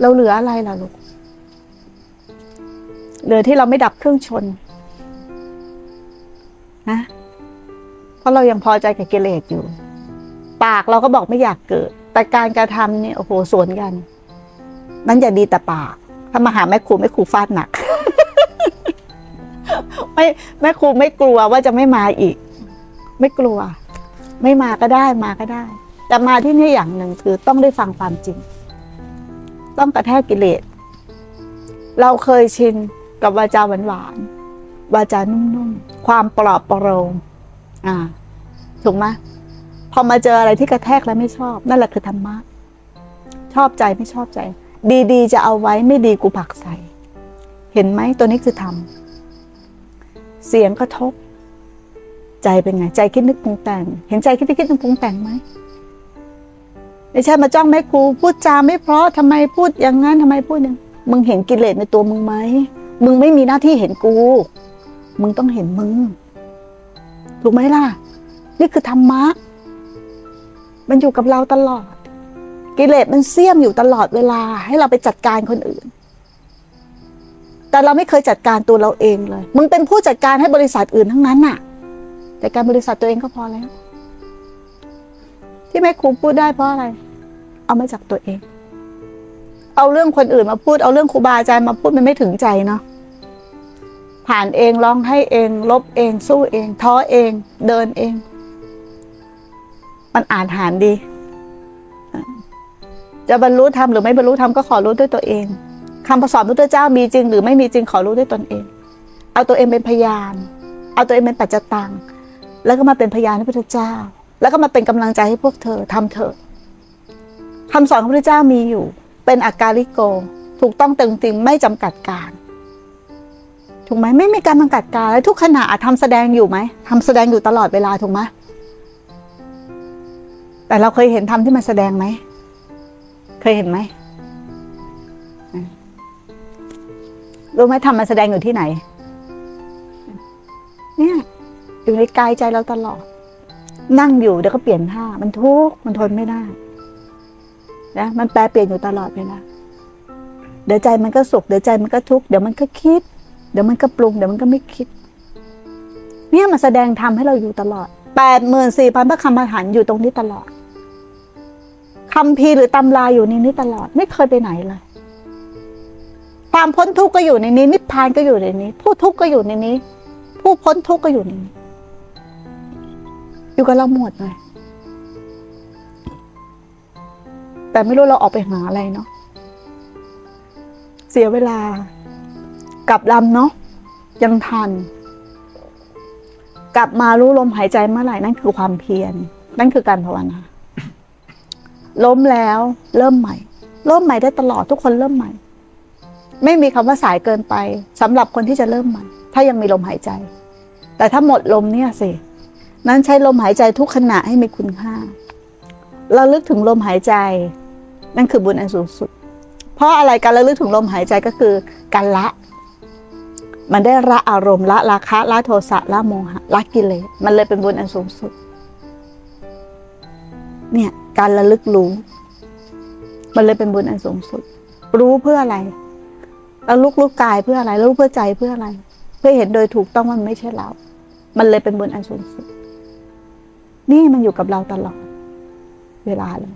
เราเหลืออะไรล่ะลูก เหลือที่เราไม่ดับเครื่องชน นะ เพราะเรายังพอใจกับกิเลสอยู่ ปากเราก็บอกไม่อยากเกิด แต่การกระทำเนี่ยโอ้โหสวนกัน นั้นอย่าดีแต่ปาก ถ้ามาหาแม่ครูแม่ครูฟาดหนัก ไม่แม่ครูไม่กลัวว่าจะไม่มาอีก ไม่กลัว ไม่มาก็ได้มาก็ได้ แต่มาที่นี่อย่างหนึ่งคือต้องได้ฟังความจริง ต้องกระแทกกิเลส เราเคยชินกับวาจาหวานๆวาจานุ่มๆ ความปลอบประโลมอ่า ถูกไหมพอมาเจออะไรที่กระแทกแล้วไม่ชอบ นั่นแหละคือธรรมะ ชอบใจไม่ชอบใจ ดีๆ จะเอาไว้ไม่ดีกูผักใส่ เห็นไหมตัวนี้คือธรรม เสียงกระทบ ใจเป็นไง ใจคิดนึกปรุงแต่ง เห็นใจคิดนึกคิดนึกปรุงแต่งไหม ไม่ใช่มาจ้องแม่ครูพูดจาไม่เพราะทำไมพูดอย่างนั้นทำไมพูดอย่างมึงเห็นกิเลสในตัวมึงไหมมึงไม่มีหน้าที่เห็นกู มึงต้องเห็นมึงถูกไหมล่ะ นี่คือธรรมะ มันอยู่กับเราตลอด กิเลสมันเสี่ยมอยู่ตลอดเวลา ให้เราไปจัดการคนอื่น แต่เราไม่เคยจัดการตัวเราเองเลย มึงเป็นผู้จัดการให้บริษัทอื่นทั้งนั้นน่ะจัดการบริษัทตัวเองก็พอแล้ว ที่แม่ครูพูดได้เพราะอะไร เอามาจากตัวเอง เอาเรื่องคนอื่นมาพูดเอาเรื่องครูบาอาจารย์มาพูดมันไม่ถึงใจเนาะผ่านเองร้องให้เองลบเอง สู้เอง ท้อเอง เดินเอง มันอ่านหารดี จะบรรลุธรรมหรือไม่บรรลุธรรมก็ขอรู้ด้วยตัวเองคำประสอนพระพุทธเจ้ามีจริง หรือไม่มีจริงขอรู้ด้วยตนเอง เอาตัวเองเป็นพยาน เอาตัวเองเป็นปัจจตัง แล้วก็มาเป็นพยานให้พระพุทธเจ้า แล้วก็มาเป็นกำลังใจให้พวกเธอทำเถอะ คำสอนของพระพุทธเจ้ามีอยู่ เป็นอาการลิโก ถูกต้องตึงติงไม่จำกัดการถูกไหมไม่มีการจำกัดการและทุกขณะทำแสดงอยู่ไหมทำแสดงอยู่ตลอดเวลาถูกไหมแต่เราเคยเห็นทำที่มันแสดงไหม เคยเห็นไหมรู้ไหมทำมันแสดงอยู่ที่ไหน เนี่ย อยู่ในกายใจเราตลอด นั่งอยู่เดี๋ยวก็เปลี่ยนท่า มันทุกข์มันทนไม่ได้ นะมันแปรเปลี่ยนอยู่ตลอดเวลาเดี๋ยวใจมันก็สุขเดี๋ยวใจมันก็ทุกข์เดี๋ยวมันก็คิด เดี๋ยวมันก็ปรุงเดี๋ยวมันก็ไม่คิด เนี่ยมันแสดงทำให้เราอยู่ตลอดแปดหมื่นสี่พันพระคำอาหารอยู่ตรงนี้ตลอดคำพีหรือตำราอยู่ในนี้ตลอด ไม่เคยไปไหนเลยความพ้นทุกข์ก็อยู่ในนี้ นิพพานก็อยู่ในนี้ ผู้ทุกข์ก็อยู่ในนี้ ผู้พ้นทุกข์ก็อยู่ในนี้ อยู่กับเราหมดเลย แต่ไม่รู้เราออกไปหาอะไรเนาะเสียเวลากลับลำเนาะยังทัน กลับมารู้ลมหายใจเมื่อไหร่นั่นคือความเพียรนั่นคือการภาวนาล้มแล้วเริ่มใหม่ เริ่มใหม่ได้ตลอดทุกคนเริ่มใหม่ ไม่มีคำว่าสายเกินไปสำหรับคนที่จะเริ่มใหม่ ถ้ายังมีลมหายใจ แต่ถ้าหมดลมเนี่ยสินั้นใช้ลมหายใจทุกขณะให้มีคุณค่าเราลึกถึงลมหายใจ นั่นคือบุญอันสูงสุด เพราะอะไรการระลึกถึงลมหายใจก็คือการละ มันได้ละอารมณ์ละราคะละโทสะละโมหะละกิเลสมันเลยเป็นบุญอันสูงสุด เนี่ยการระลึกรู้ มันเลยเป็นบุญอันสูงสุด รู้เพื่ออะไรแล้วลุกลุกกายเพื่ออะไรแล้วรู้เพื่อใจเพื่ออะไร เพื่อเห็นโดยถูกต้องมันไม่ใช่เรา มันเลยเป็นบุญอันสูงสุด นี่มันอยู่กับเราตลอด เวลาเลย